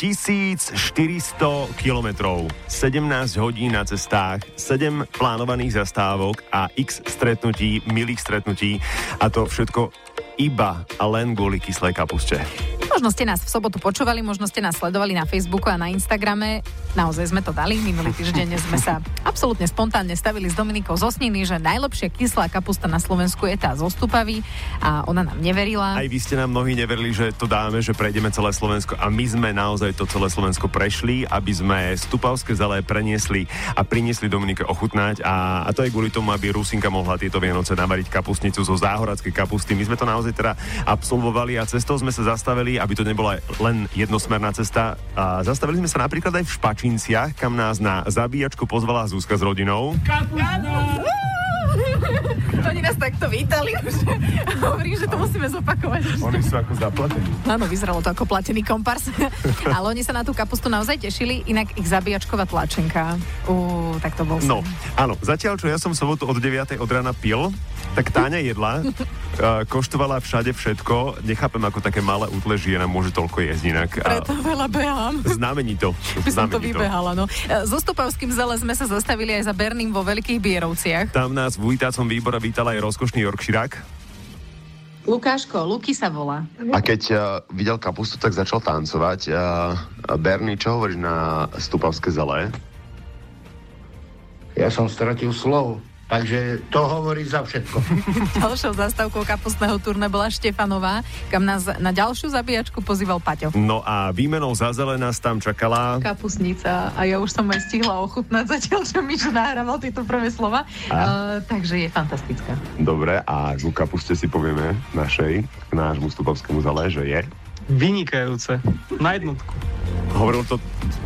1400 kilometrov, 17 hodín na cestách, 7 plánovaných zastávok a x stretnutí, milých stretnutí a to všetko iba a len kvôli kyslej kapuste. Možno ste nás v sobotu počúvali, možno ste nás sledovali na Facebooku a na Instagrame. Naozaj sme to dali. Minulý týždeň sme sa absolútne spontánne stavili s Dominikou z Osniny, že najlepšia kyslá kapusta na Slovensku je tá zo Stupavy a ona nám neverila. Aj vy ste nám mnohí neverili, že to dáme, že prejdeme celé Slovensko a my sme naozaj to celé Slovensko prešli, aby sme stupavské zelé preniesli a priniesli Dominike ochutnať a, a to je kvôli tomu, aby Rusinka mohla tieto Vianoce navariť kapustnicu zo záhoradskej kapusty. My sme to naozaj teda absolvovali a cestou sme sa zastavili aby to nebola len jednosmerná cesta. A zastavili sme sa napríklad aj v Špačinciach, kam nás na zabíjačku pozvala Zuzka s rodinou. Oni nás takto vítali, že hovorím, že to musíme zopakovať. Oni sú ako zaplatení. Áno, vyzeralo to ako platený kompars. Ale oni sa na tú kapustu naozaj tešili, inak ich zabíjačková tlačenka. Ú, tak to bol No, áno, zatiaľ, čo ja som sobotu od 9. od rána pil, tak Táňa jedla, koštovala všade všetko. Nechápem, ako také malé útle žena môže toľko jesť inak. Preto veľa behám. Znamení to. By som to vybehala, no. So Stupavským zele sme sa zastavili aj za Berným vo Veľkých Bierovciach. Tam nás v výbore vítal aj rozkošný Yorkshire. Lukáško, Luky sa volá. A keď uh, videl kapustu, tak začal tancovať. Uh, Bernie, čo hovoríš na stupavské zelé? Ja som stratil slovo. Takže to hovorí za všetko. Ďalšou zastávkou kapustného turné bola Štefanová, kam nás na ďalšiu zabíjačku pozýval Paťo. No a výmenou za zelená nás tam čakala... Kapustnica a ja už som aj stihla ochutnať zatiaľ, čo Mišo nahrával tieto prvé slova. Uh, takže je fantastická. Dobre, a ku kapuste si povieme našej, k nášmu stupavskému zale, že je... Vynikajúce. Na jednotku. Hovoril to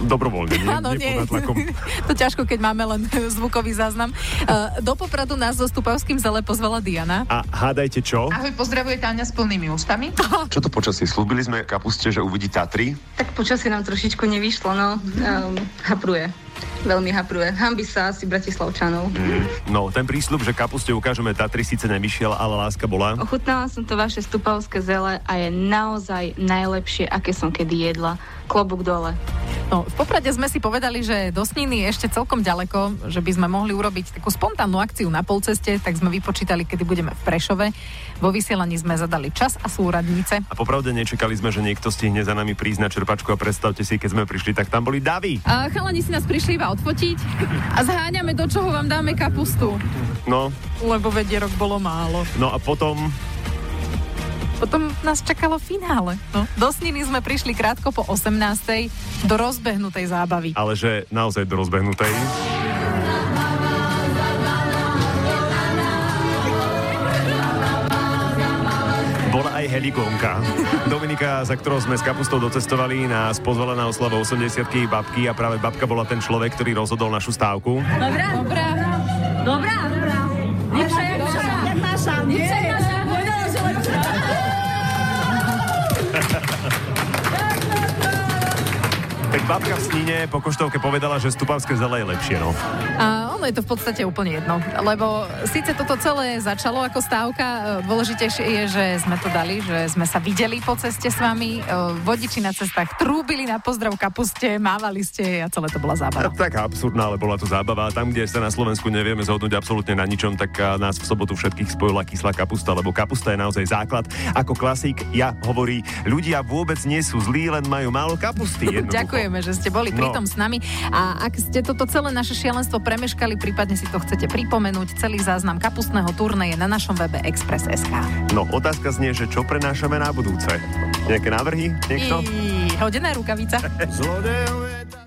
dobrovoľne, nie? Áno, nie. nie. to ťažko, keď máme len zvukový záznam. Uh, do Popradu nás so Stupavským zele pozvala Diana. A hádajte čo? Ahoj, pozdravuje Táňa s plnými ústami. Čo to počasie? Slúbili sme kapuste, že uvidí Tatry? Tak počasie nám trošičku nevyšlo, no. Um, hapruje veľmi hapruje. Hambi sa asi Bratislavčanov. Mm. No, ten prísľub, že kapuste ukážeme Tatry, síce nevyšiel, ale láska bola. Ochutnala som to vaše stupavské zele a je naozaj najlepšie, aké som kedy jedla. Klobúk dole. No, v Poprade sme si povedali, že do Sniny je ešte celkom ďaleko, že by sme mohli urobiť takú spontánnu akciu na polceste, tak sme vypočítali, kedy budeme v Prešove. Vo vysielaní sme zadali čas a súradnice. A popravde nečakali sme, že niekto stihne za nami prísť na čerpačku a predstavte si, keď sme prišli, tak tam boli davy. A chalani si nás prišli iba odfotiť a zháňame, do čoho vám dáme kapustu. No. Lebo vedierok bolo málo. No a potom potom nás čakalo finále. No. Do Sniny sme prišli krátko po 18. do rozbehnutej zábavy. Ale že naozaj do rozbehnutej. bola aj helikonka. Dominika, za ktorou sme s kapustou docestovali, nás pozvala na oslavu 80 babky a práve babka bola ten človek, ktorý rozhodol našu stávku. Dobrá, dobrá, dobrá, Tak babka v Sníne po koštovke povedala, že stupavské zele je lepšie, no. A ono je to v podstate úplne jedno, lebo síce toto celé začalo ako stávka, dôležitejšie je, že sme to dali, že sme sa videli po ceste s vami, vodiči na cestách trúbili na pozdrav kapuste, mávali ste a celé to bola zábava. Tak absurdná, ale bola to zábava. Tam, kde sa na Slovensku nevieme zhodnúť absolútne na ničom, tak nás v sobotu všetkých spojila kyslá kapusta, lebo kapusta je naozaj základ. Ako klasík ja hovorí, ľudia vôbec nie sú zlí, len majú málo kapusty. Ďakujem Ďakujeme, že ste boli no. pritom s nami. A ak ste toto celé naše šialenstvo premeškali, prípadne si to chcete pripomenúť, celý záznam kapustného turné je na našom webe Express.sk. No, otázka znie, že čo prenášame na budúce? Nejaké návrhy? Niekto? I, hodená rukavica.